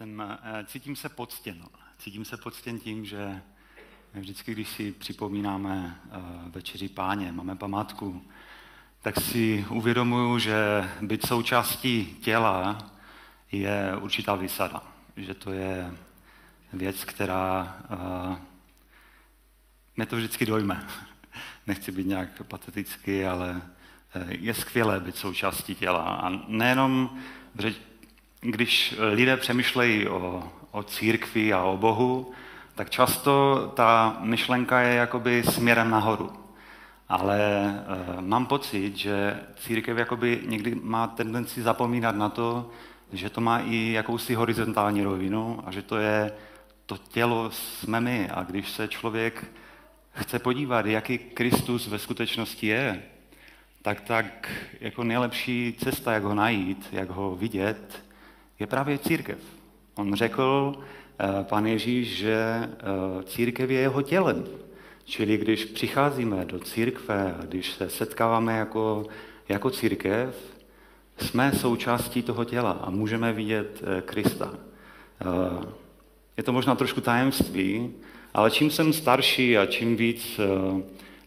Jsem, eh, cítím se poctěn. Cítím se poctěn tím, že vždycky, když si připomínáme eh, večeři páně, máme památku, tak si uvědomuju, že být součástí těla je určitá vysada. Že to je věc, která uh, mě to vždycky dojme. Nechci být nějak patetický, ale je skvělé být součástí těla. A nejenom, když lidé přemýšlejí o, o církvi a o Bohu, tak často ta myšlenka je jakoby směrem nahoru. Ale e, mám pocit, že církev jakoby někdy má tendenci zapomínat na to, že to má i jakousi horizontální rovinu a že to je to tělo jsme my. A když se člověk chce podívat, jaký Kristus ve skutečnosti je, tak tak jako nejlepší cesta, jak ho najít, jak ho vidět, je právě církev. On řekl, eh, pan Ježíš, že eh, církev je jeho tělem. Čili když přicházíme do církve, když se setkáváme jako, jako církev, jsme součástí toho těla a můžeme vidět eh, Krista. Je to možná trošku tajemství, ale čím jsem starší a čím víc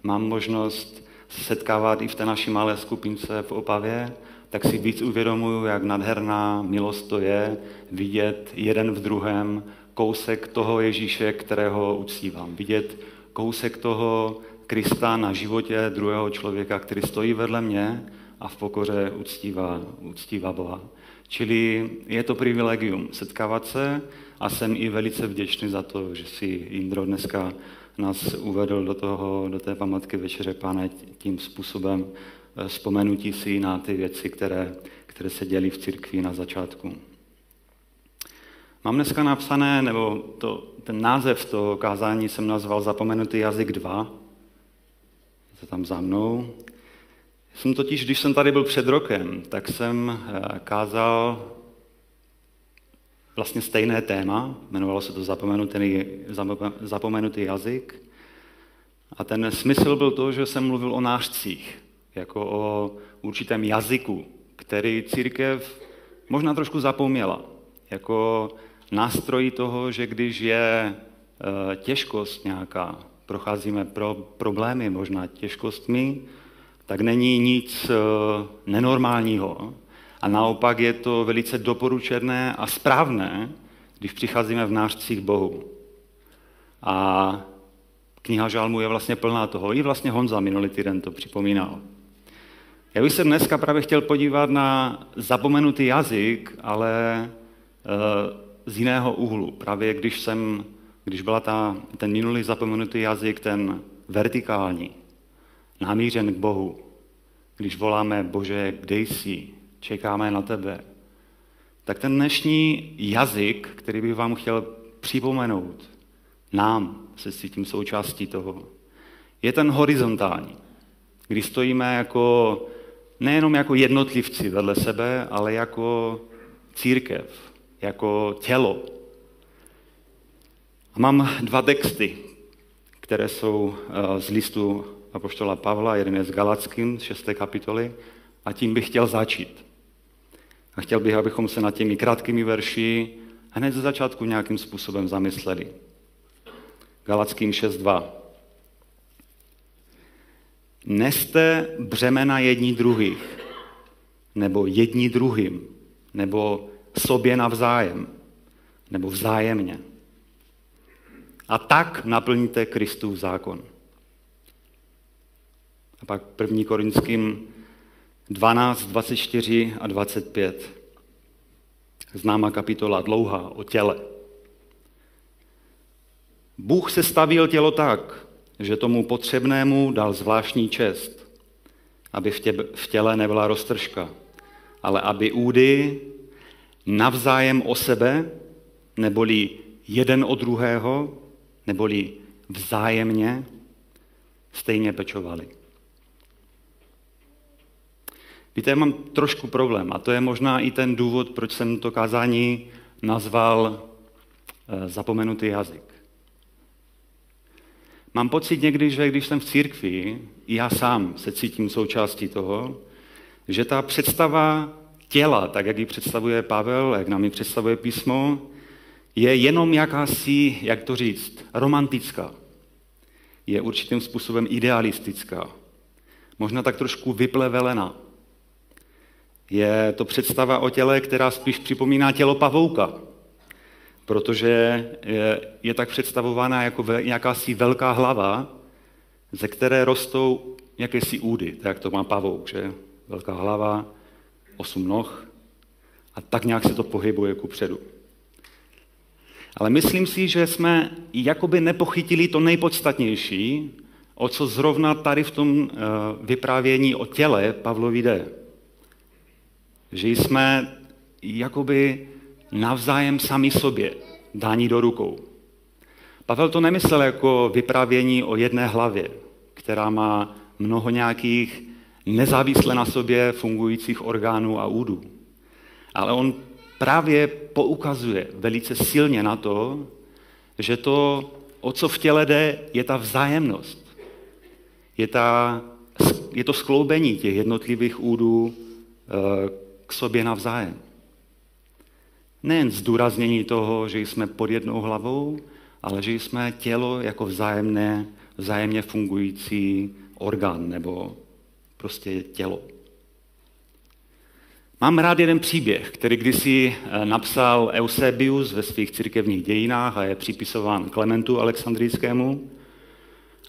mám možnost setkávat i v té naší malé skupince v Opavě, tak si víc uvědomuju, jak nadherná milost to je vidět jeden v druhém kousek toho Ježíše, kterého uctívám. Vidět kousek toho Krista na životě druhého člověka, který stojí vedle mě a v pokoře uctívá, uctívá Boha. Čili je to privilegium setkávat se a jsem i velice vděčný za to, že si Indro dneska nás uvedl do, toho, do té památky Večeře Páne tím způsobem, vzpomenutí si na ty věci, které, které se děly v církvi na začátku. Mám dneska napsané, nebo to, ten název toho kázání jsem nazval Zapomenutý jazyk 2. Je to tam za mnou. Jsem totiž, když jsem tady byl před rokem, tak jsem eh, kázal vlastně stejné téma, jmenovalo se to Zapomenutý, zapomenutý jazyk. A ten smysl byl to, že jsem mluvil o nářcích jako o určitém jazyku, který církev možná trošku zapomněla. Jako nástroj toho, že když je e, těžkost nějaká, procházíme pro problémy možná těžkostmi, tak není nic e, nenormálního. A naopak je to velice doporučené a správné, když přicházíme v nářcích Bohu. A kniha Žalmu je vlastně plná toho. I vlastně Honza minulý týden to připomínal. Já bych se dneska právě chtěl podívat na zapomenutý jazyk, ale e, z jiného úhlu. Právě když jsem, když byla ta, ten minulý zapomenutý jazyk, ten vertikální, namířen k Bohu, když voláme Bože, kde jsi, čekáme na tebe, tak ten dnešní jazyk, který bych vám chtěl připomenout, nám se cítím součástí toho, je ten horizontální, kdy stojíme jako nejenom jako jednotlivci vedle sebe, ale jako církev, jako tělo. A mám dva texty, které jsou eh, z listu Apoštola Pavla, jeden je z Galackým, z 6. kapitoly, a tím bych chtěl začít. A chtěl bych, abychom se nad těmi krátkými verši hned ze začátku nějakým způsobem zamysleli. Galackým 6.2. Neste břemena jední druhých, nebo jední druhým, nebo sobě navzájem, nebo vzájemně. A tak naplníte Kristův zákon. A pak 1. Korinským 12, 24 a 25. Známá kapitola dlouhá o těle. Bůh se stavil tělo tak, že tomu potřebnému dal zvláštní čest, aby v, tě, v těle nebyla roztržka, ale aby údy navzájem o sebe, neboli jeden od druhého, neboli vzájemně, stejně pečovali. Víte, já mám trošku problém a to je možná i ten důvod, proč jsem to kázání nazval eh, zapomenutý jazyk. Mám pocit někdy, že když jsem v církvi, já sám se cítím součástí toho, že ta představa těla, tak jak ji představuje Pavel, jak nám ji představuje písmo, je jenom jakási, jak to říct, romantická. Je určitým způsobem idealistická. Možná tak trošku vyplevelená. Je to představa o těle, která spíš připomíná tělo pavouka, protože je, je tak představována jako jakási velká hlava, ze které rostou jakési údy, tak jak to má pavouk, že? Velká hlava, osm noh a tak nějak se to pohybuje ku předu. Ale myslím si, že jsme jakoby nepochytili to nejpodstatnější, o co zrovna tady v tom eh, vyprávění o těle Pavlovi jde. Že jsme jakoby navzájem sami sobě dání do rukou. Pavel to nemyslel jako vyprávění o jedné hlavě, která má mnoho nějakých nezávisle na sobě fungujících orgánů a údů. Ale on právě poukazuje velice silně na to, že to, o co v těle jde, je ta vzájemnost. Je, ta, je to skloubení těch jednotlivých údů eh, k sobě navzájem. Nejen zdůraznění toho, že jsme pod jednou hlavou, ale že jsme tělo jako vzájemné, vzájemně fungující orgán nebo prostě tělo. Mám rád jeden příběh, který kdysi eh, napsal Eusebius ve svých církevních dějinách a je připisován Klementu Alexandrijskému.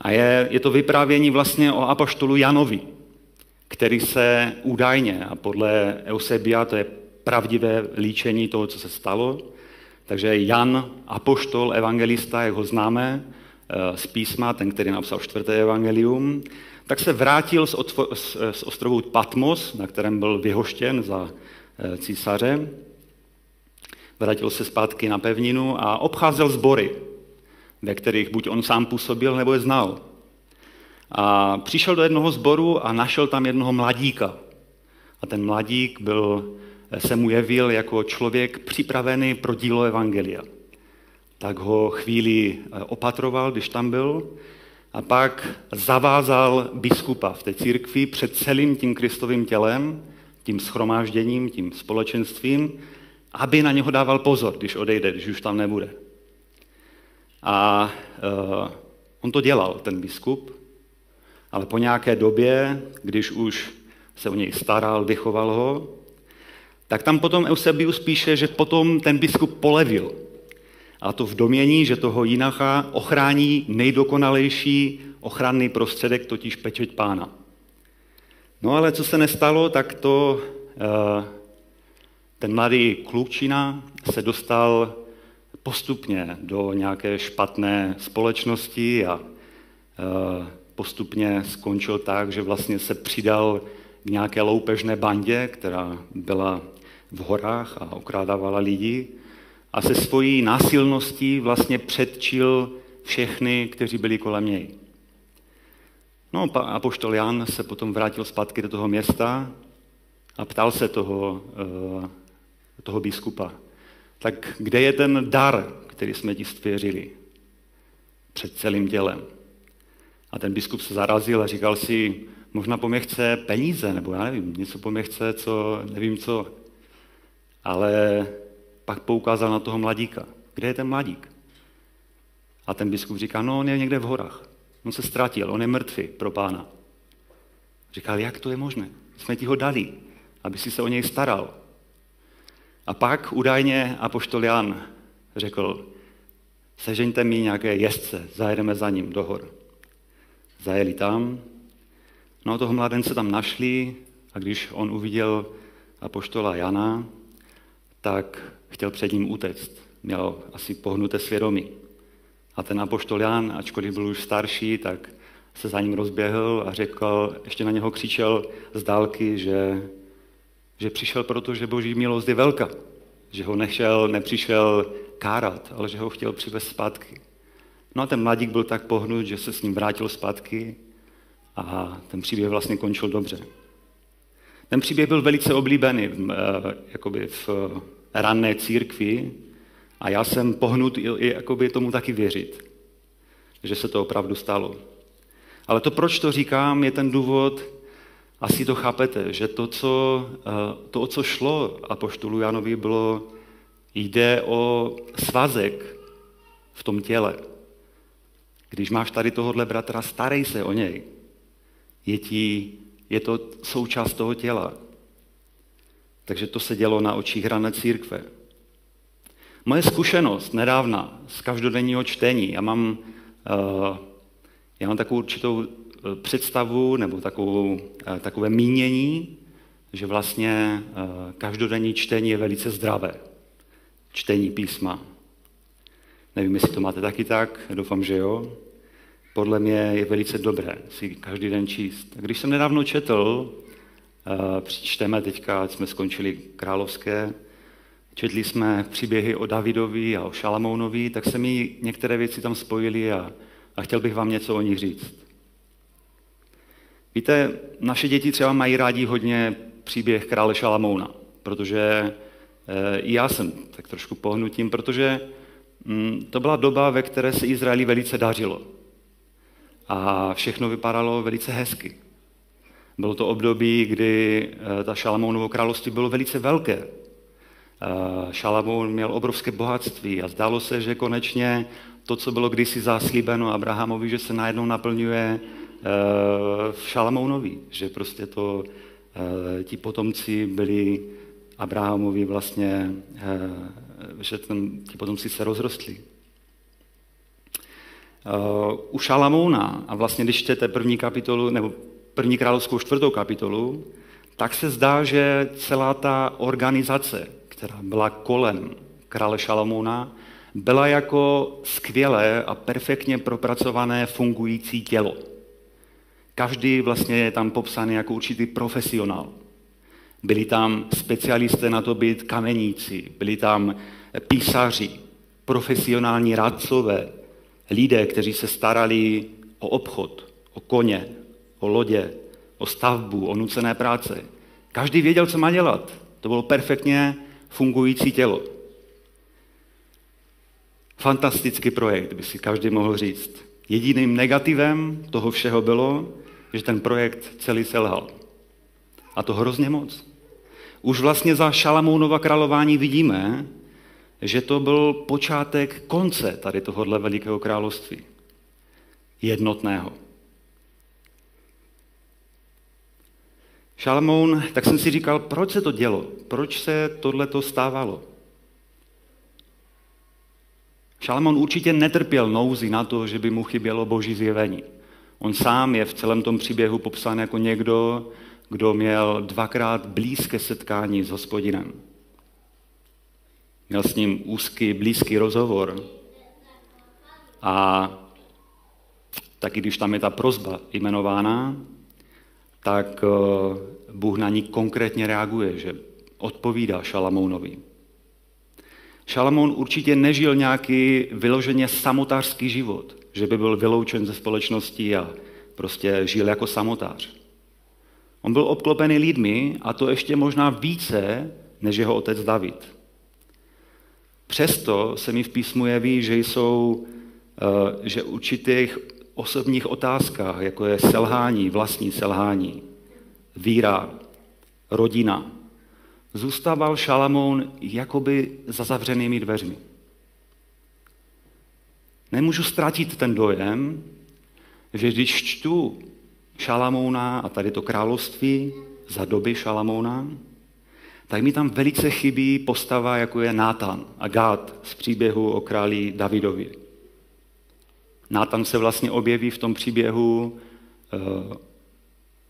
A je, je to vyprávění vlastně o apoštolu Janovi, který se údajně, a podle Eusebia to je pravdivé líčení toho, co se stalo, takže Jan, apoštol, evangelista, jak ho známe eh, z písma, ten, který napsal čtvrté evangelium, tak se vrátil z, otvo, z, z ostrovu Patmos, na kterém byl vyhoštěn za eh, císaře. Vrátil se zpátky na pevninu a obcházel sbory, ve kterých buď on sám působil, nebo je znal. A přišel do jednoho sboru a našel tam jednoho mladíka. A ten mladík byl, eh, se mu jevil jako člověk připravený pro dílo Evangelia. Tak ho chvíli eh, opatroval, když tam byl, a pak zavázal biskupa v té církvi před celým tím Kristovým tělem, tím schromážděním, tím společenstvím, aby na něho dával pozor, když odejde, když už tam nebude. A uh, on to dělal, ten biskup, ale po nějaké době, když už se o něj staral, vychoval ho, tak tam potom Eusebius píše, že potom ten biskup polevil a to v domění, že toho jinacha ochrání nejdokonalejší ochranný prostředek, totiž pečeť pána. No ale co se nestalo, tak to eh, ten mladý klučina se dostal postupně do nějaké špatné společnosti a eh, postupně skončil tak, že vlastně se přidal nějaké loupežné bandě, která byla v horách a okrádávala lidi a se svojí násilností vlastně předčil všechny, kteří byli kolem něj. No a poštol Jan se potom vrátil zpátky do toho města a ptal se toho, eh, toho biskupa, tak kde je ten dar, který jsme ti stvěřili před celým tělem? A ten biskup se zarazil a říkal si, možná po mě chce peníze, nebo já nevím, něco po mě chce, co, nevím co. Ale pak poukázal na toho mladíka. Kde je ten mladík? A ten biskup říká, no on je někde v horách. On se ztratil, on je mrtvý pro pána. Říkal, jak to je možné? Jsme ti ho dali, aby si se o něj staral. A pak údajně apoštol Jan řekl, sežeňte mi nějaké jezdce, zajedeme za ním do hor. Zajeli tam, no toho mladence tam našli a když on uviděl apoštola Jana, tak chtěl před ním utéct. Měl asi pohnuté svědomí. A ten apoštol Jan, ačkoliv byl už starší, tak se za ním rozběhl a řekl, ještě na něho křičel z dálky, že, že přišel proto, že boží milost je velká. Že ho nešel, nepřišel kárat, ale že ho chtěl přivést zpátky. No a ten mladík byl tak pohnut, že se s ním vrátil zpátky a ten příběh vlastně končil dobře. Ten příběh byl velice oblíbený eh, jakoby v ranné církvi a já jsem pohnut i jakoby tomu taky věřit, že se to opravdu stalo. Ale to, proč to říkám, je ten důvod, asi to chápete, že to, co, eh, to o co šlo apoštolu Janovi, bylo Jde o svazek v tom těle. Když máš tady tohohle bratra, starej se o něj. Je, ti, je to součást toho těla. Takže to se dělo na očích rané církve. Moje zkušenost nedávna z každodenního čtení, já mám, uh, já mám takovou určitou eh, představu nebo takovou, uh, takové mínění, že vlastně každodenní čtení je velice zdravé. Čtení písma. Nevím, jestli to máte taky tak, doufám, že jo. Podle mě je velice dobré si každý den číst. Když jsem nedávno četl, uh, přičteme teďka, jsme skončili královské, četli jsme příběhy o Davidovi a o Šalamounovi, tak se mi některé věci tam spojily a, a chtěl bych vám něco o nich říct. Víte, naše děti třeba mají rádi hodně příběh krále Šalamouna, protože e, i já jsem tak trošku pohnutím, protože mm, to byla doba, ve které se Izraeli velice dařilo. A všechno vypadalo velice hezky. Bylo to období, kdy e, ta Šalamounovo království bylo velice velké. Šalamoun měl obrovské bohatství a zdálo se, že konečně to, co bylo kdysi zaslíbeno Abrahamovi, že se najednou naplňuje eh, v Šalamounovi, že prostě to, eh, ti potomci byli Abrahamovi vlastně, eh, že ten, ti potomci se rozrostli. U Šalamouna, a vlastně když čtete první kapitolu, nebo první královskou čtvrtou kapitolu, tak se zdá, že celá ta organizace, která byla kolem krále Šalamouna, byla jako skvělé a perfektně propracované fungující tělo. Každý vlastně je tam popsaný jako určitý profesionál. Byli tam specialisté na to být kameníci, byli tam písaři, profesionální radcové, lidé, kteří se starali o obchod, o koně, o lodě, o stavbu, o nucené práce. Každý věděl, co má dělat. To bylo perfektně fungující tělo. Fantastický projekt, by si každý mohl říct. Jediným negativem toho všeho bylo, že ten projekt celý selhal. A to hrozně moc. Už vlastně za Šalamounova králování vidíme, že to byl počátek konce tady tohohle velikého království. Jednotného. Šalamoun, tak jsem si říkal, proč se to dělo? Proč se tohle to stávalo? Šalamoun určitě netrpěl nouzi na to, že by mu chybělo boží zjevení. On sám je v celém tom příběhu popsán jako někdo, kdo měl dvakrát blízké setkání s hospodinem. Měl s ním úzký, blízký rozhovor. A taky když tam je ta prozba jmenována, tak eh, Bůh na ní konkrétně reaguje, že odpovídá Šalamounovi. Šalamoun určitě nežil nějaký vyloženě samotářský život, že by byl vyloučen ze společnosti a prostě žil jako samotář. On byl obklopený lidmi a to ještě možná více než jeho otec David. Přesto se mi v písmu jeví, že jsou, eh, že určitých osobních otázkách, jako je selhání, vlastní selhání, víra, rodina, zůstával Šalamoun jakoby za zavřenými dveřmi. Nemůžu ztratit ten dojem, že když čtu Šalamouna a tady to království za doby Šalamouna, tak mi tam velice chybí postava, jako je Nátan a Gát z příběhu o králi Davidovi. Nátan se vlastně objeví v tom příběhu uh,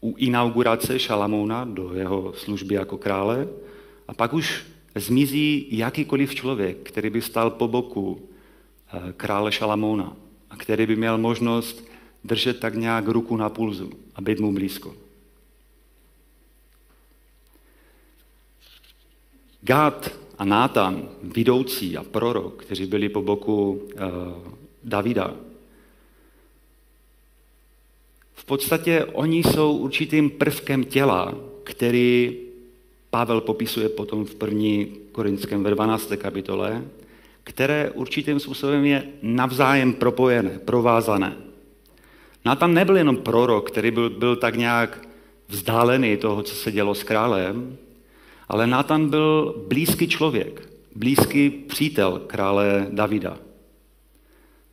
u inaugurace Šalamouna do jeho služby jako krále a pak už zmizí jakýkoliv člověk, který by stál po boku uh, krále Šalamouna a který by měl možnost držet tak nějak ruku na pulzu a být mu blízko. Gad a Nátan, vidoucí a prorok, kteří byli po boku uh, Davida, v podstatě oni jsou určitým prvkem těla, který Pavel popisuje potom v první korinském ve 12. kapitole, které určitým způsobem je navzájem propojené, provázané. Nátan nebyl jenom prorok, který byl, byl tak nějak vzdálený toho, co se dělo s králem, ale Nátan byl blízký člověk. blízký přítel krále Davida.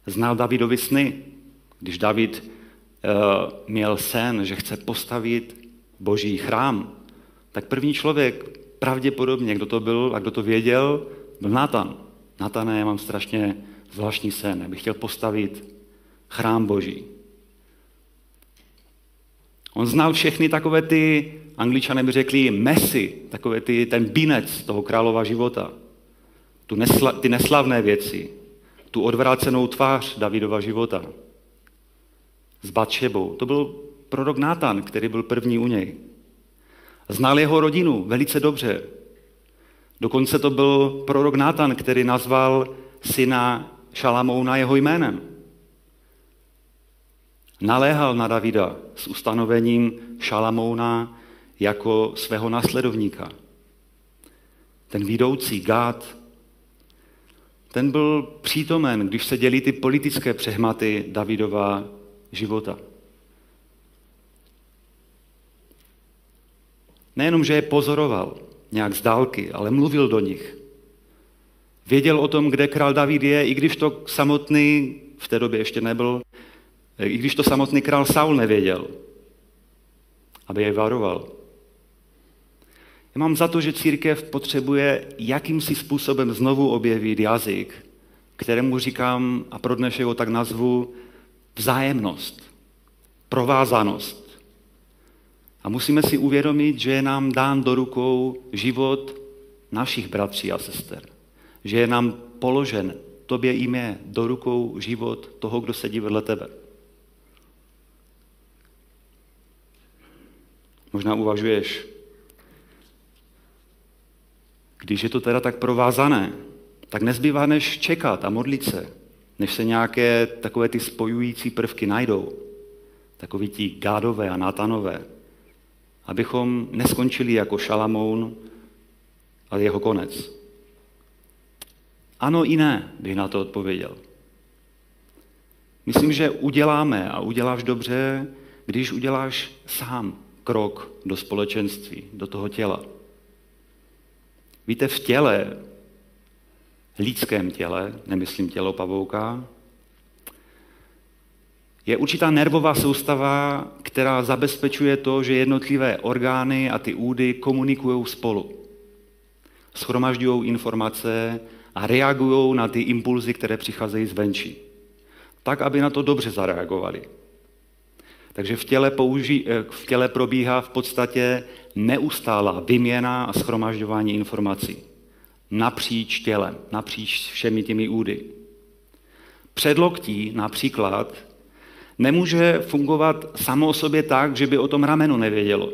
Znal Davidovi sny. Když David uh, měl sen, že chce postavit boží chrám, tak první člověk, pravděpodobně, kdo to byl a kdo to věděl, byl Natan. Natane, já mám strašně zvláštní sen, já bych chtěl postavit chrám boží. On znal všechny takové ty, angličané by řekli, mesy, takové ty, ten binec toho králova života. Tu nesla, ty neslavné věci, tu odvrácenou tvář Davidova života. S Batšebou. To byl prorok Nátan, který byl první u něj. Znal jeho rodinu velice dobře. Dokonce to byl prorok Nátan, který nazval syna Šalamouna jeho jménem. Naléhal na Davida s ustanovením Šalamouna jako svého následovníka. Ten vidoucí Gát, ten byl přítomen, když se dělí ty politické přehmaty Davidova života. Nejenom, že je pozoroval nějak z dálky, ale mluvil do nich. Věděl o tom, kde král David je, i když to samotný, v té době ještě nebyl, i když to samotný král Saul nevěděl, aby je varoval. Já mám za to, že církev potřebuje jakýmsi způsobem znovu objevit jazyk, kterému říkám a pro dnešek ho tak nazvu vzájemnost, provázanost. A musíme si uvědomit, že je nám dán do rukou život našich bratří a sester. Že je nám položen tobě i mě do rukou život toho, kdo sedí vedle tebe. Možná uvažuješ, když je to teda tak provázané, tak nezbývá než čekat a modlit se, než se nějaké takové ty spojující prvky najdou. Takový ti gádové a nátanové. Abychom neskončili jako Šalamoun a jeho konec. Ano i ne, bych na to odpověděl. Myslím, že uděláme a uděláš dobře, když uděláš sám krok do společenství, do toho těla. Víte, v těle, lidském těle, nemyslím tělo pavouka, je určitá nervová soustava, která zabezpečuje to, že jednotlivé orgány a ty údy komunikují spolu. Schromažďují informace a reagují na ty impulzy, které přicházejí zvenčí. Tak, aby na to dobře zareagovali. Takže v těle, použi, eh, v těle probíhá v podstatě neustálá vyměna a schromažďování informací. Napříč tělem, napříč všemi těmi údy. Předloktí například nemůže fungovat samo o sobě tak, že by o tom ramenu nevědělo.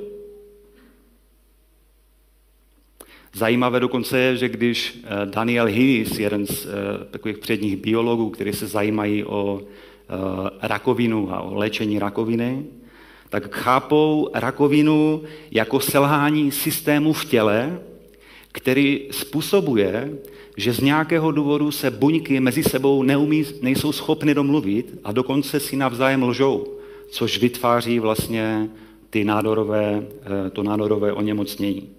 Zajímavé dokonce je, že když eh, Daniel Hillis, jeden z eh, takových předních biologů, kteří se zajímají o Eh, rakovinu a o léčení rakoviny, tak chápou rakovinu jako selhání systému v těle, který způsobuje, že z nějakého důvodu se buňky mezi sebou neumí, nejsou schopny domluvit a dokonce si navzájem lžou, což vytváří vlastně ty nádorové, eh, to nádorové oněmocnění.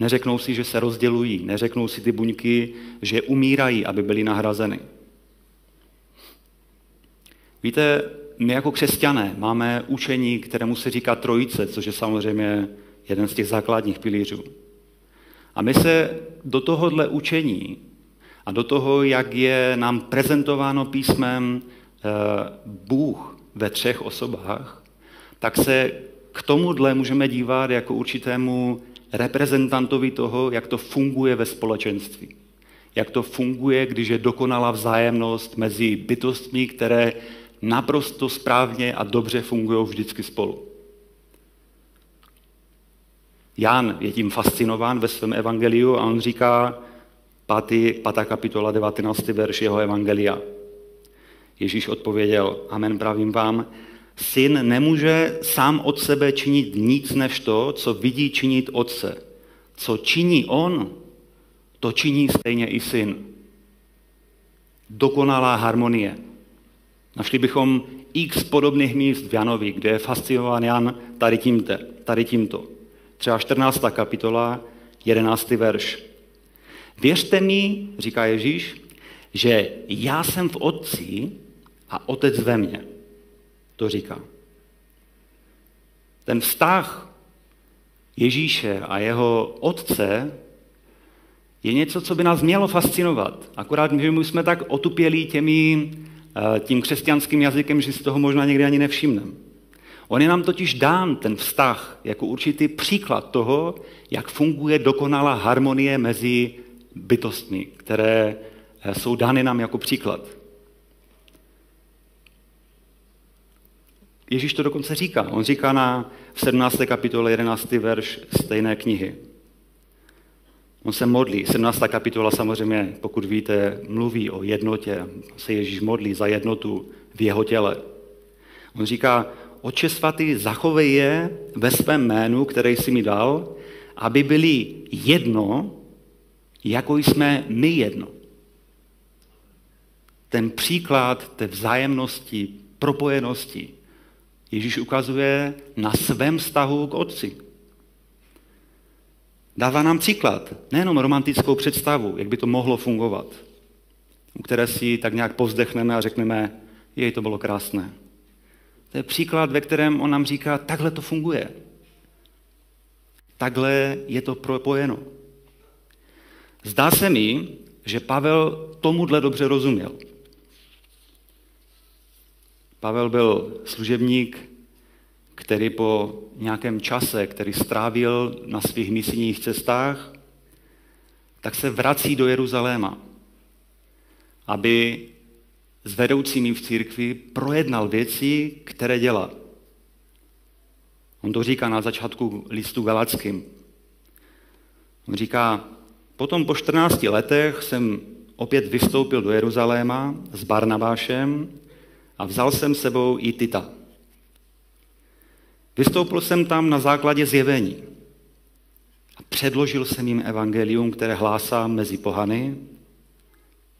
Neřeknou si, že se rozdělují, neřeknou si ty buňky, že umírají, aby byly nahrazeny. Víte, my jako křesťané máme učení, kterému se říká trojice, což je samozřejmě jeden z těch základních pilířů. A my se do tohohle učení a do toho, jak je nám prezentováno písmem eh, Bůh ve třech osobách, tak se k tomuhle můžeme dívat jako určitému reprezentantovi toho, jak to funguje ve společenství. Jak to funguje, když je dokonalá vzájemnost mezi bytostmi, které naprosto správně a dobře fungují vždycky spolu. Jan je tím fascinován ve svém evangeliu a on říká, pátý, pátá kapitola, 19. verš jeho evangelia. Ježíš odpověděl, amen pravím vám, syn nemůže sám od sebe činit nic než to, co vidí činit otce. Co činí on, to činí stejně i syn. Dokonalá harmonie. Našli bychom x podobných míst v Janovi, kde je fascinován Jan tady, tímte, tady tímto. Třeba 14. kapitola, 11. verš. Věřte mi, říká Ježíš, že já jsem v Otci a Otec ve mně. To říká. Ten vztah Ježíše a jeho Otce je něco, co by nás mělo fascinovat. Akorát, my jsme tak otupělí těmi, tím křesťanským jazykem, že si toho možná někdy ani nevšimneme. On je nám totiž dán ten vztah jako určitý příklad toho, jak funguje dokonalá harmonie mezi bytostmi, které eh, jsou dány nám jako příklad. Ježíš to dokonce říká. On říká na v 17. kapitole 11. verš stejné knihy. On se modlí. 17. kapitola samozřejmě, pokud víte, mluví o jednotě. Se Ježíš modlí za jednotu v jeho těle. On říká, Oče svatý, zachovej je ve svém jménu, který jsi mi dal, aby byli jedno, jako jsme my jedno. Ten příklad té vzájemnosti, propojenosti Ježíš ukazuje na svém vztahu k Otci. Dává nám příklad, nejenom romantickou představu, jak by to mohlo fungovat, u které si tak nějak povzdechneme a řekneme, jej to bylo krásné. To je příklad, ve kterém on nám říká, takhle to funguje. Takhle je to propojeno. Zdá se mi, že Pavel tomuhle dobře rozuměl. Pavel byl služebník, který po nějakém čase, který strávil na svých misijních cestách, tak se vrací do Jeruzaléma, aby s vedoucími v církvi projednal věci, které dělá. On to říká na začátku listu Galackým. On říká, potom po 14 letech jsem opět vystoupil do Jeruzaléma s Barnabášem a vzal jsem sebou i Tita. Vystoupil jsem tam na základě zjevení a předložil jsem jim evangelium, které hlásám mezi pohany,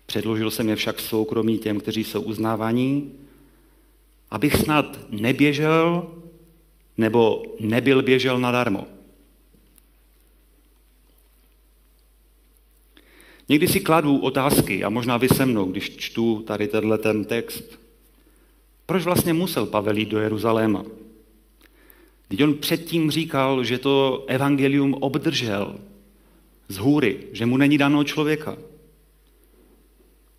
Předložil jsem je však v soukromí těm, kteří jsou uznávaní, abych snad neběžel nebo nebyl běžel nadarmo. Někdy si kladu otázky, a možná vy se mnou, když čtu tady tenhle ten text. Proč vlastně musel Pavel jít do Jeruzaléma? Když on předtím říkal, že to evangelium obdržel z hůry, že mu není dáno člověka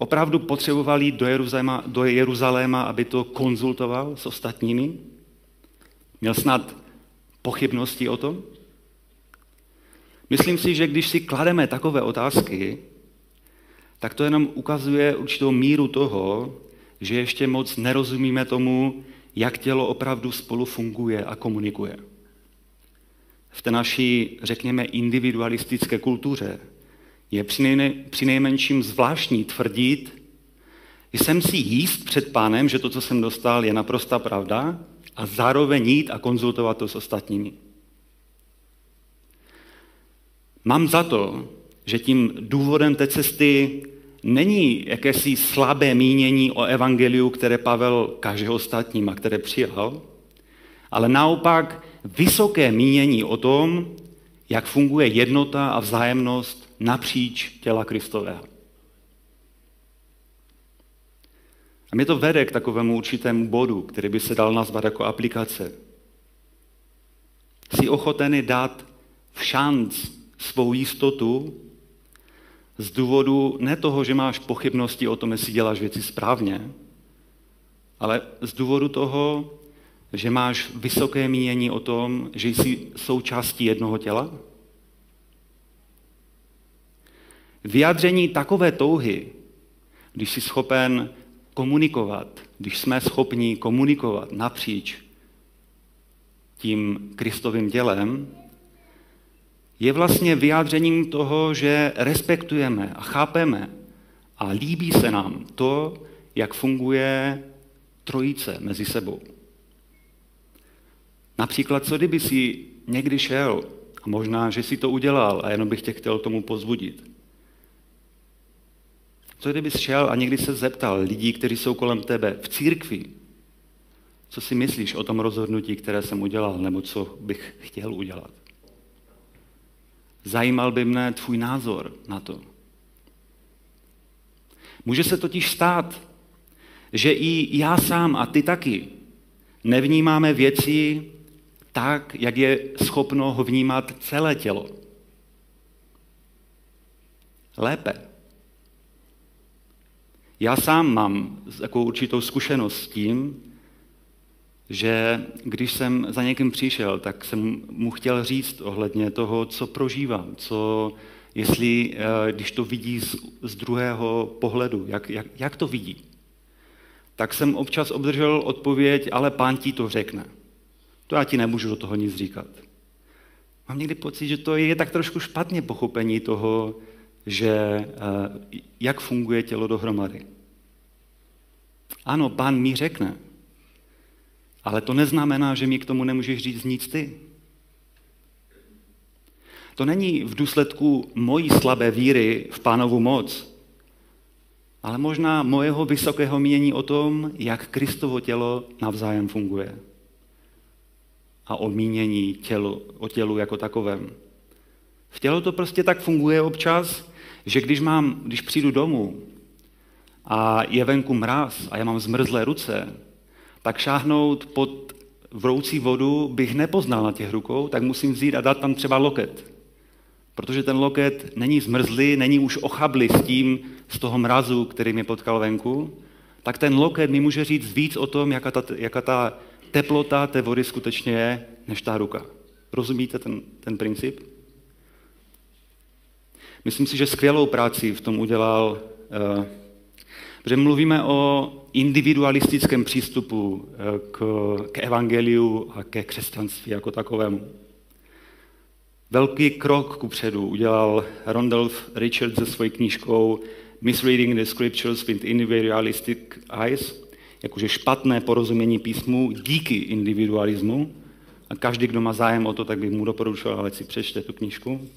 opravdu potřeboval jít do Jeruzaléma, do Jeruzaléma, aby to konzultoval s ostatními? Měl snad pochybnosti o tom? Myslím si, že když si klademe takové otázky, tak to jenom ukazuje určitou míru toho, že ještě moc nerozumíme tomu, jak tělo opravdu spolu funguje a komunikuje. V té naší, řekněme, individualistické kultuře je při nejmenším zvláštní tvrdit, jsem si jíst před pánem, že to, co jsem dostal, je naprosta pravda a zároveň jít a konzultovat to s ostatními. Mám za to, že tím důvodem té cesty není jakési slabé mínění o evangeliu, které Pavel kaže ostatním a které přijal, ale naopak vysoké mínění o tom, jak funguje jednota a vzájemnost napříč těla Kristového. A mě to vede k takovému určitému bodu, který by se dal nazvat jako aplikace. Jsi ochotený dát v šanc svou jistotu z důvodu ne toho, že máš pochybnosti o tom, jestli děláš věci správně, ale z důvodu toho, že máš vysoké mínění o tom, že jsi součástí jednoho těla? Vyjádření takové touhy, když jsi schopen komunikovat, když jsme schopni komunikovat napříč tím Kristovým dělem, je vlastně vyjádřením toho, že respektujeme a chápeme a líbí se nám to, jak funguje trojice mezi sebou. Například, co kdyby si někdy šel, a možná, že si to udělal a jenom bych tě chtěl tomu pozbudit, co kdybys šel a někdy se zeptal lidí, kteří jsou kolem tebe v církvi, co si myslíš o tom rozhodnutí, které jsem udělal, nebo co bych chtěl udělat? Zajímal by mne tvůj názor na to. Může se totiž stát, že i já sám a ty taky nevnímáme věci tak, jak je schopno ho vnímat celé tělo. Lépe. Já sám mám takovou určitou zkušenost s tím, že když jsem za někým přišel, tak jsem mu chtěl říct ohledně toho, co prožívám, co, jestli, eh, když to vidí z, z druhého pohledu, jak, jak, jak to vidí. Tak jsem občas obdržel odpověď, ale pán ti to řekne. To já ti nemůžu do toho nic říkat. Mám někdy pocit, že to je tak trošku špatně pochopení toho, že eh, jak funguje tělo dohromady. Ano, pán mi řekne, ale to neznamená, že mi k tomu nemůžeš říct nic ty. To není v důsledku mojí slabé víry v pánovu moc, ale možná mojeho vysokého mění o tom, jak Kristovo tělo navzájem funguje. A o mínění tělu, o tělu jako takovém. V tělu to prostě tak funguje občas, že když, mám, když přijdu domů a je venku mráz a já mám zmrzlé ruce, tak šáhnout pod vroucí vodu bych nepoznal na těch rukou, tak musím vzít a dát tam třeba loket. Protože ten loket není zmrzlý, není už ochablý s tím, z toho mrazu, který mě potkal venku, tak ten loket mi může říct víc o tom, jaká ta, jaká ta teplota té vody skutečně je, než ta ruka. Rozumíte ten, ten princip? Myslím si, že skvělou práci v tom udělal, uh, protože mluvíme o individualistickém přístupu eh, k, k evangeliu a ke křesťanství jako takovému. Velký krok ku předu udělal Randolph Richards se svojí knížkou Misreading the Scriptures with Individualistic Eyes, jakože špatné porozumění písmu díky individualismu. A každý, kdo má zájem o to, tak bych mu doporučoval, ale si přečte tu knížku.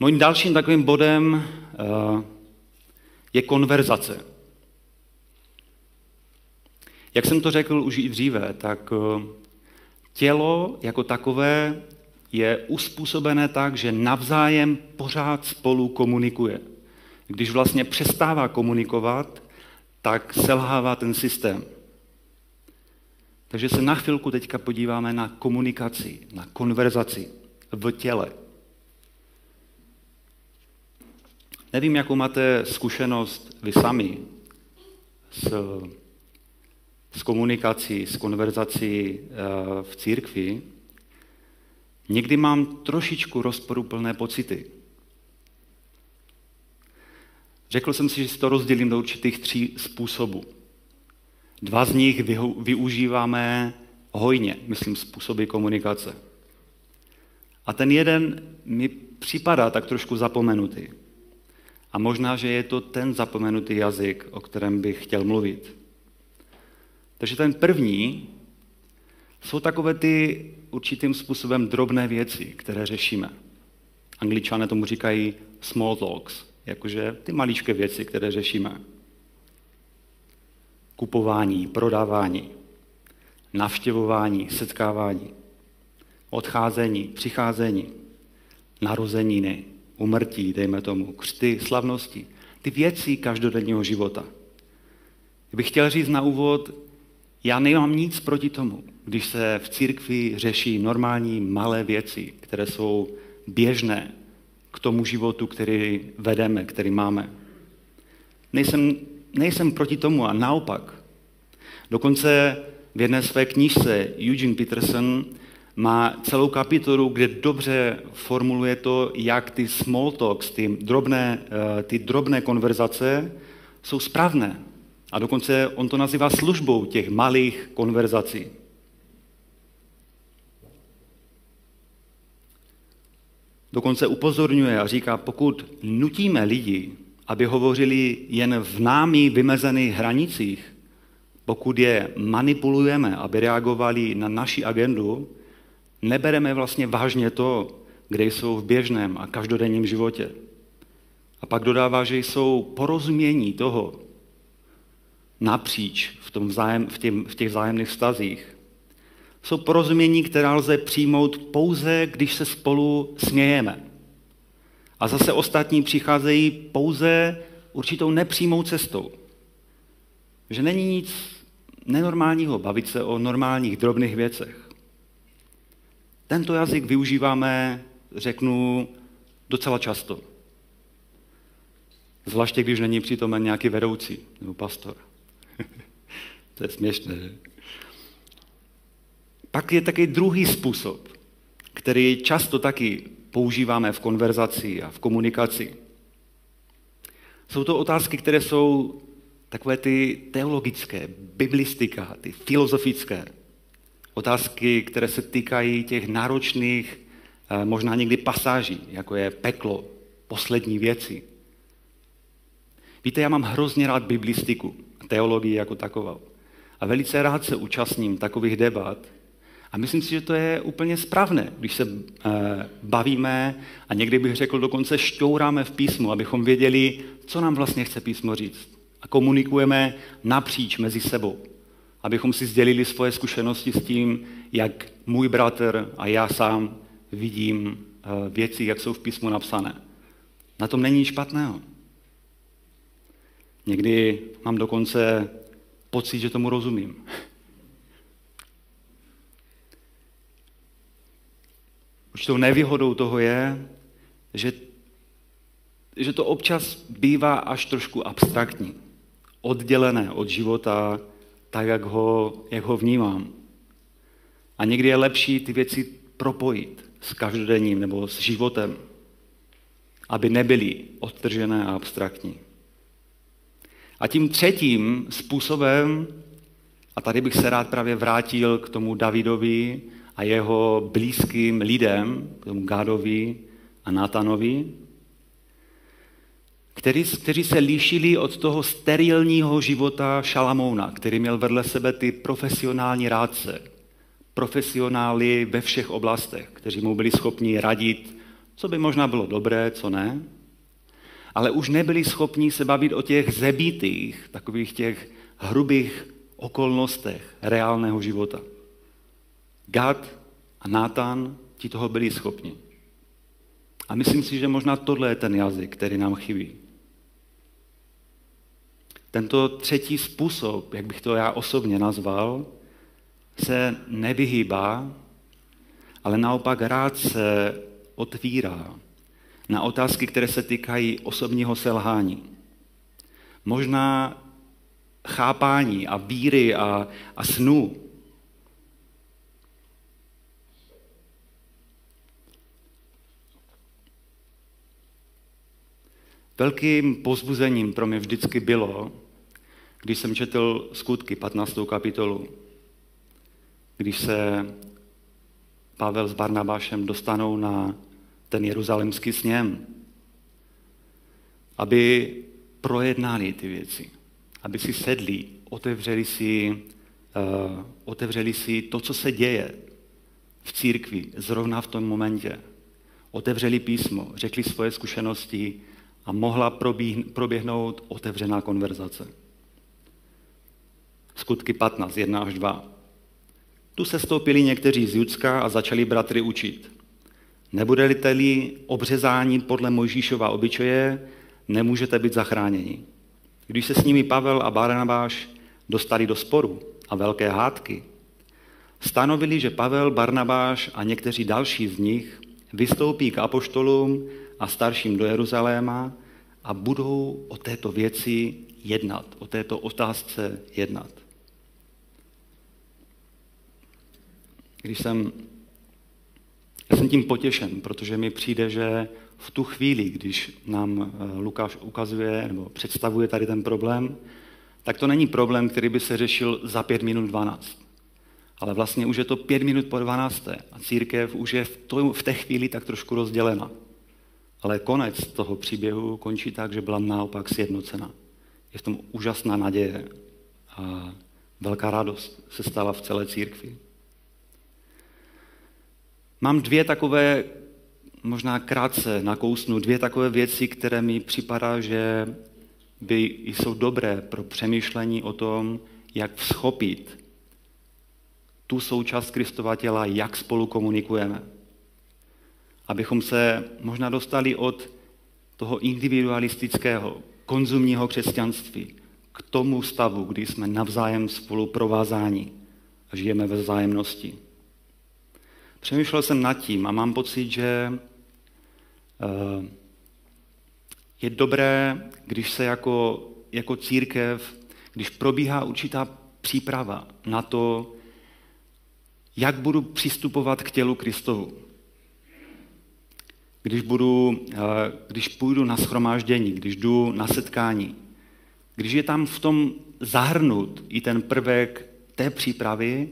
Mojím dalším takovým bodem uh, je konverzace. Jak jsem to řekl už i dříve, tak eh, tělo jako takové je uspůsobené tak, že navzájem pořád spolu komunikuje. Když vlastně přestává komunikovat, tak selhává ten systém. Takže se na chvilku teďka podíváme na komunikaci, na konverzaci v těle. Nevím, jakou máte zkušenost vy sami s, s komunikací, s konverzací eh, v církvi. Někdy mám trošičku rozporuplné pocity. Řekl jsem si, že si to rozdělím do určitých tří způsobů. Dva z nich využíváme hojně, myslím, způsoby komunikace. A ten jeden mi připadá tak trošku zapomenutý. A možná, že je to ten zapomenutý jazyk, o kterém bych chtěl mluvit. Takže ten první jsou takové ty určitým způsobem drobné věci, které řešíme. Angličané tomu říkají small talks, jakože ty maličké věci, které řešíme. Kupování, prodávání, navštěvování, setkávání, odcházení, přicházení, narozeniny, umrtí, dejme tomu, křty, slavnosti, ty věci každodenního života. Bych chtěl říct na úvod, já nemám nic proti tomu, když se v církvi řeší normální malé věci, které jsou běžné k tomu životu, který vedeme, který máme. Nejsem, nejsem proti tomu a naopak. Dokonce v jedné své knížce Eugene Peterson má celou kapitolu, kde dobře formuluje to, jak ty small talks, ty drobné, eh, ty drobné konverzace jsou správné. A dokonce on to nazývá službou těch malých konverzací. Dokonce upozorňuje a říká, pokud nutíme lidi, aby hovořili jen v námi vymezených hranicích, pokud je manipulujeme, aby reagovali na naši agendu, nebereme vlastně vážně to, kde jsou v běžném a každodenním životě. A pak dodává, že jsou porozumění toho napříč v, tom vzájem, v, těm, v těch vzájemných vztazích. Jsou porozumění, která lze přijmout pouze, když se spolu smějeme. A zase ostatní přicházejí pouze určitou nepřímou cestou. Že není nic nenormálního bavit se o normálních drobných věcech. Tento jazyk využíváme, řeknu, docela často. Zvláště, když není přítomen nějaký vedoucí nebo pastor. to je směšné, že? Pak je taky druhý způsob, který často taky používáme v konverzaci a v komunikaci. Jsou to otázky, které jsou takové ty teologické, biblistika, ty filozofické. Otázky, které se týkají těch náročných, eh, možná někdy pasáží, jako je peklo, poslední věci. Víte, já mám hrozně rád biblistiku, teologii jako takovou. A velice rád se účastním takových debat, a myslím si, že to je úplně správné, když se e, bavíme a někdy bych řekl dokonce šťouráme v písmu, abychom věděli, co nám vlastně chce písmo říct. A komunikujeme napříč mezi sebou, abychom si sdělili svoje zkušenosti s tím, jak můj bratr a já sám vidím e, věci, jak jsou v písmu napsané. Na tom není špatného. Někdy mám dokonce pocit, že tomu rozumím. Určitou nevýhodou toho je, že, že to občas bývá až trošku abstraktní, oddělené od života, tak, jak ho, jak ho vnímám. A někdy je lepší ty věci propojit s každodenním nebo s životem, aby nebyly odtržené a abstraktní. A tím třetím způsobem, a tady bych se rád právě vrátil k tomu Davidovi a jeho blízkým lidem, k tomu Gádovi a Natanovi, který, kteří se líšili od toho sterilního života Šalamouna, který měl vedle sebe ty profesionální rádce, profesionály ve všech oblastech, kteří mu byli schopni radit, co by možná bylo dobré, co ne, ale už nebyli schopni se bavit o těch zebitých, takových těch hrubých okolnostech reálného života. Gad a Nátan ti toho byli schopni. A myslím si, že možná tohle je ten jazyk, který nám chybí. Tento třetí způsob, jak bych to já osobně nazval, se nevyhýbá, ale naopak rád se otvírá na otázky, které se týkají osobního selhání. Možná chápání a víry a, a snu. Velkým pozbuzením pro mě vždycky bylo, když jsem četl skutky 15. kapitolu, když se Pavel s Barnabášem dostanou na ten jeruzalemský sněm, aby projednali ty věci, aby si sedli, otevřeli si, uh, otevřeli si to, co se děje v církvi zrovna v tom momentě. Otevřeli písmo, řekli svoje zkušenosti a mohla proběhnout otevřená konverzace. Skutky 15, 1 až 2. Tu se stoupili někteří z Judska a začali bratry učit. Nebudete-li obřezání podle Mojžíšova obyčeje, nemůžete být zachráněni. Když se s nimi Pavel a Barnabáš dostali do sporu a velké hádky, stanovili, že Pavel, Barnabáš a někteří další z nich vystoupí k apoštolům a starším do Jeruzaléma a budou o této věci jednat, o této otázce jednat. Když jsem já jsem tím potěšen, protože mi přijde, že v tu chvíli, když nám eh, Lukáš ukazuje nebo představuje tady ten problém, tak to není problém, který by se řešil za pět minut 12. Ale vlastně už je to pět minut po 12. a církev už je v, to, v té chvíli tak trošku rozdělena. Ale konec toho příběhu končí tak, že byla naopak sjednocena. Je v tom úžasná naděje a velká radost se stala v celé církvi. Mám dvě takové, možná krátce nakousnu, dvě takové věci, které mi připadá, že by jsou dobré pro přemýšlení o tom, jak schopit tu součást Kristova těla, jak spolu komunikujeme. Abychom se možná dostali od toho individualistického, konzumního křesťanství k tomu stavu, kdy jsme navzájem spolu provázáni a žijeme ve vzájemnosti. Přemýšlel jsem nad tím a mám pocit, že eh, je dobré, když se jako, jako církev, když probíhá určitá příprava na to, jak budu přistupovat k tělu Kristovu. Když, budu, eh, když půjdu na schromáždění, když jdu na setkání, když je tam v tom zahrnut i ten prvek té přípravy,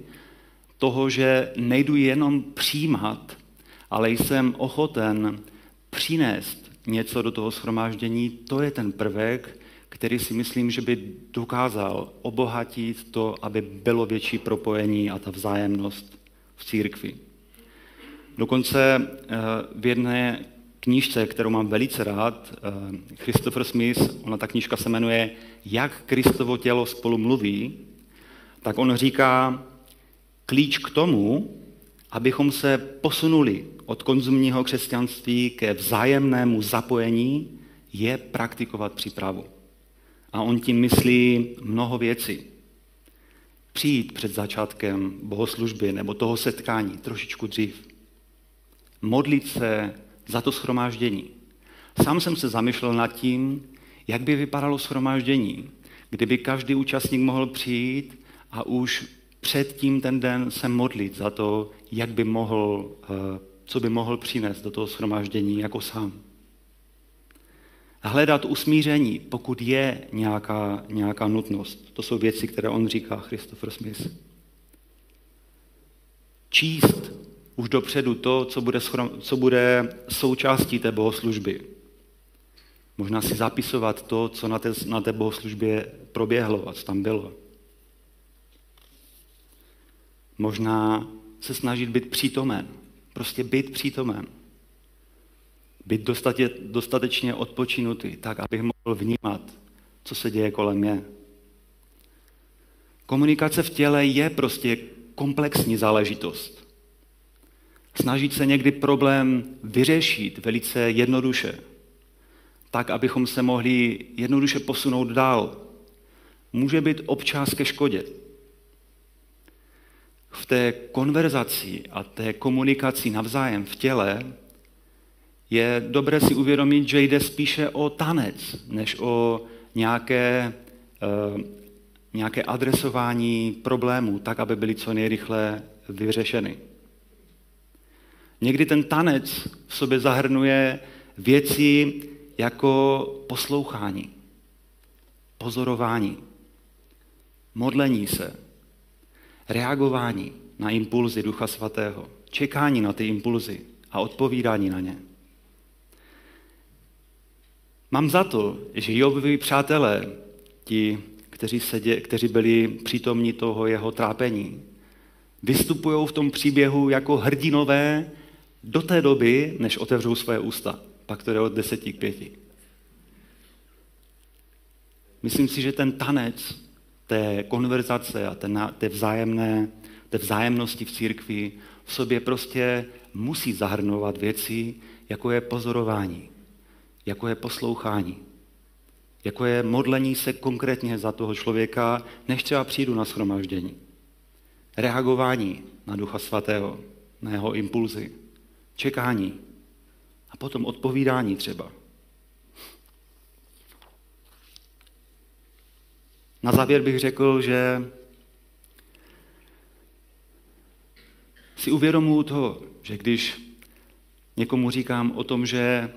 toho, že nejdu jenom přijímat, ale jsem ochoten přinést něco do toho schromáždění, to je ten prvek, který si myslím, že by dokázal obohatit to, aby bylo větší propojení a ta vzájemnost v církvi. Dokonce eh, v jedné knížce, kterou mám velice rád, eh, Christopher Smith, ona ta knížka se jmenuje Jak Kristovo tělo spolu mluví, tak on říká, klíč k tomu, abychom se posunuli od konzumního křesťanství ke vzájemnému zapojení, je praktikovat přípravu. A on tím myslí mnoho věcí. Přijít před začátkem bohoslužby nebo toho setkání trošičku dřív. Modlit se za to schromáždění. Sám jsem se zamýšlel nad tím, jak by vypadalo schromáždění, kdyby každý účastník mohl přijít a už předtím ten den se modlit za to, jak by mohl, eh, co by mohl přinést do toho shromáždění jako sám. Hledat usmíření, pokud je nějaká, nějaká nutnost. To jsou věci, které on říká, Christopher Smith. Číst už dopředu to, co bude, schrom, co bude součástí té bohoslužby. Možná si zapisovat to, co na té, na té bohoslužbě proběhlo a co tam bylo. Možná se snažit být přítomen. Prostě být přítomen. Být dostatečně odpočinutý, tak, abych mohl vnímat, co se děje kolem mě. Komunikace v těle je prostě komplexní záležitost. Snažit se někdy problém vyřešit velice jednoduše, tak, abychom se mohli jednoduše posunout dál, může být občas ke škodě v té konverzaci a té komunikaci navzájem v těle je dobré si uvědomit, že jde spíše o tanec, než o nějaké, uh, nějaké adresování problémů, tak, aby byly co nejrychle vyřešeny. Někdy ten tanec v sobě zahrnuje věci jako poslouchání, pozorování, modlení se, reagování na impulzy Ducha Svatého, čekání na ty impulzy a odpovídání na ně. Mám za to, že Jobovi přátelé, ti, kteří, sedě, kteří byli přítomní toho jeho trápení, vystupují v tom příběhu jako hrdinové do té doby, než otevřou své ústa. Pak to jde od deseti k pěti. Myslím si, že ten tanec té konverzace a té, té, vzájemné, té vzájemnosti v církvi v sobě prostě musí zahrnovat věci, jako je pozorování, jako je poslouchání, jako je modlení se konkrétně za toho člověka, než třeba přijdu na schromáždění. Reagování na Ducha Svatého, na jeho impulzy, čekání a potom odpovídání třeba. Na závěr bych řekl, že si uvědomuji to, že když někomu říkám o tom, že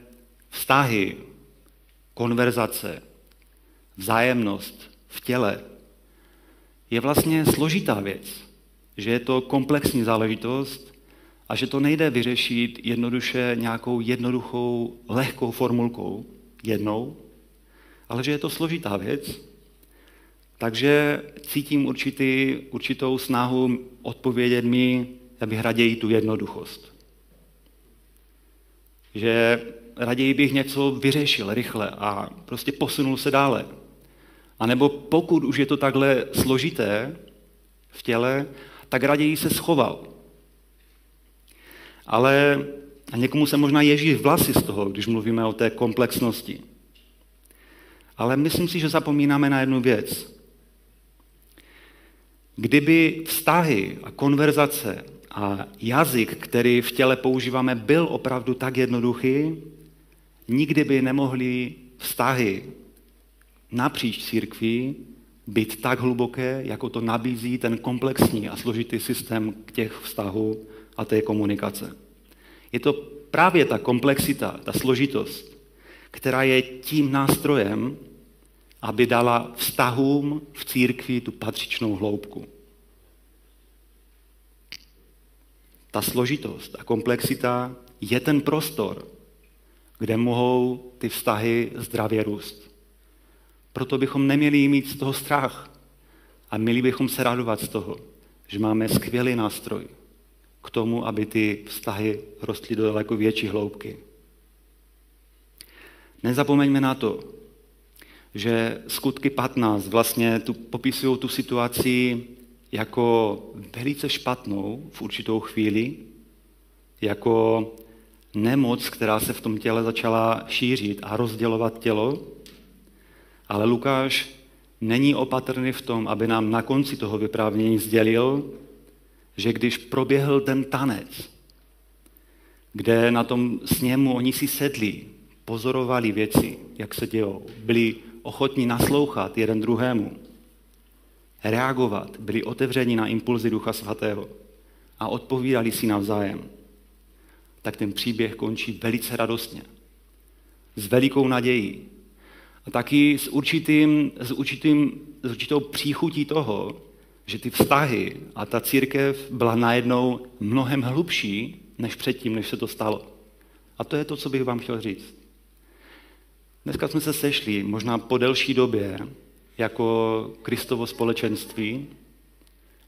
vztahy, konverzace, vzájemnost v těle je vlastně složitá věc, že je to komplexní záležitost a že to nejde vyřešit jednoduše nějakou jednoduchou, lehkou formulkou jednou, ale že je to složitá věc takže cítím určitý, určitou snahu odpovědět mi, bych raději tu jednoduchost. Že raději bych něco vyřešil rychle a prostě posunul se dále. A nebo pokud už je to takhle složité v těle, tak raději se schoval. Ale A někomu se možná ježí vlasy z toho, když mluvíme o té komplexnosti. Ale myslím si, že zapomínáme na jednu věc. Kdyby vztahy a konverzace a jazyk, který v těle používáme, byl opravdu tak jednoduchý, nikdy by nemohly vztahy napříč církví být tak hluboké, jako to nabízí ten komplexní a složitý systém těch vztahů a té komunikace. Je to právě ta komplexita, ta složitost, která je tím nástrojem, aby dala vztahům v církvi tu patřičnou hloubku. Ta složitost a komplexita je ten prostor, kde mohou ty vztahy zdravě růst. Proto bychom neměli mít z toho strach a měli bychom se radovat z toho, že máme skvělý nástroj k tomu, aby ty vztahy rostly do daleko větší hloubky. Nezapomeňme na to, že skutky 15 vlastně tu popisují tu situaci jako velice špatnou v určitou chvíli, jako nemoc, která se v tom těle začala šířit a rozdělovat tělo. Ale Lukáš není opatrný v tom, aby nám na konci toho vyprávění sdělil, že když proběhl ten tanec, kde na tom sněmu oni si sedli, pozorovali věci, jak se dějou, byli ochotní naslouchat jeden druhému, reagovat, byli otevřeni na impulzy Ducha Svatého a odpovídali si navzájem, tak ten příběh končí velice radostně. S velikou nadějí. A taky s, určitým, s, určitým, s určitou příchutí toho, že ty vztahy a ta církev byla najednou mnohem hlubší, než předtím, než se to stalo. A to je to, co bych vám chtěl říct. Dneska jsme se sešli, možná po delší době, jako Kristovo společenství.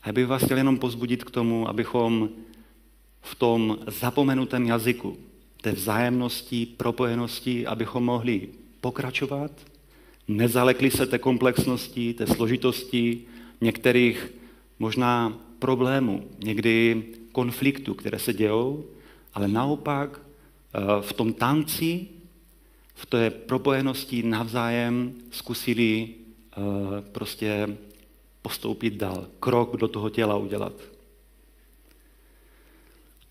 A bych vás chtěl jenom pozbudit k tomu, abychom v tom zapomenutém jazyku, té vzájemnosti, propojenosti, abychom mohli pokračovat, nezalekli se té komplexnosti, té složitosti některých možná problémů, někdy konfliktů, které se dějou, ale naopak eh, v tom tanci, v té propojenosti navzájem zkusili Eh, prostě postoupit dál, krok do toho těla udělat.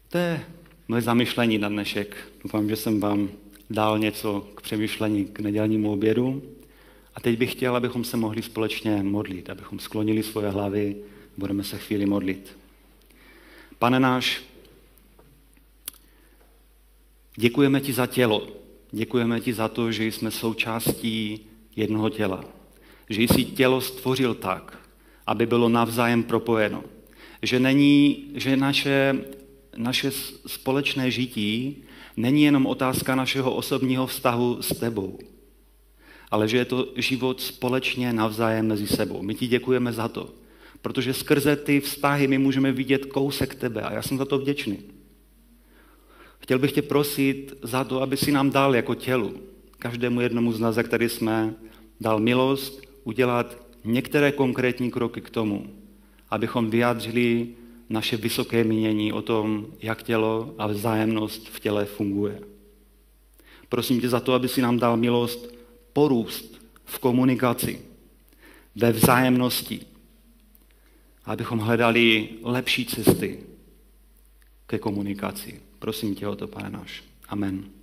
To je moje zamyšlení na dnešek. Doufám, že jsem vám dal něco k přemýšlení k nedělnímu obědu. A teď bych chtěl, abychom se mohli společně modlit, abychom sklonili svoje hlavy, budeme se chvíli modlit. Pane náš, děkujeme ti za tělo. Děkujeme ti za to, že jsme součástí jednoho těla že jsi tělo stvořil tak, aby bylo navzájem propojeno. Že, není, že naše, naše společné žití není jenom otázka našeho osobního vztahu s tebou, ale že je to život společně navzájem mezi sebou. My ti děkujeme za to, protože skrze ty vztahy my můžeme vidět kousek tebe a já jsem za to vděčný. Chtěl bych tě prosit za to, aby si nám dal jako tělu, každému jednomu z nás, který jsme, dal milost udělat některé konkrétní kroky k tomu, abychom vyjádřili naše vysoké mínění o tom, jak tělo a vzájemnost v těle funguje. Prosím tě za to, aby si nám dal milost porůst v komunikaci, ve vzájemnosti, abychom hledali lepší cesty ke komunikaci. Prosím tě o to, pane náš. Amen.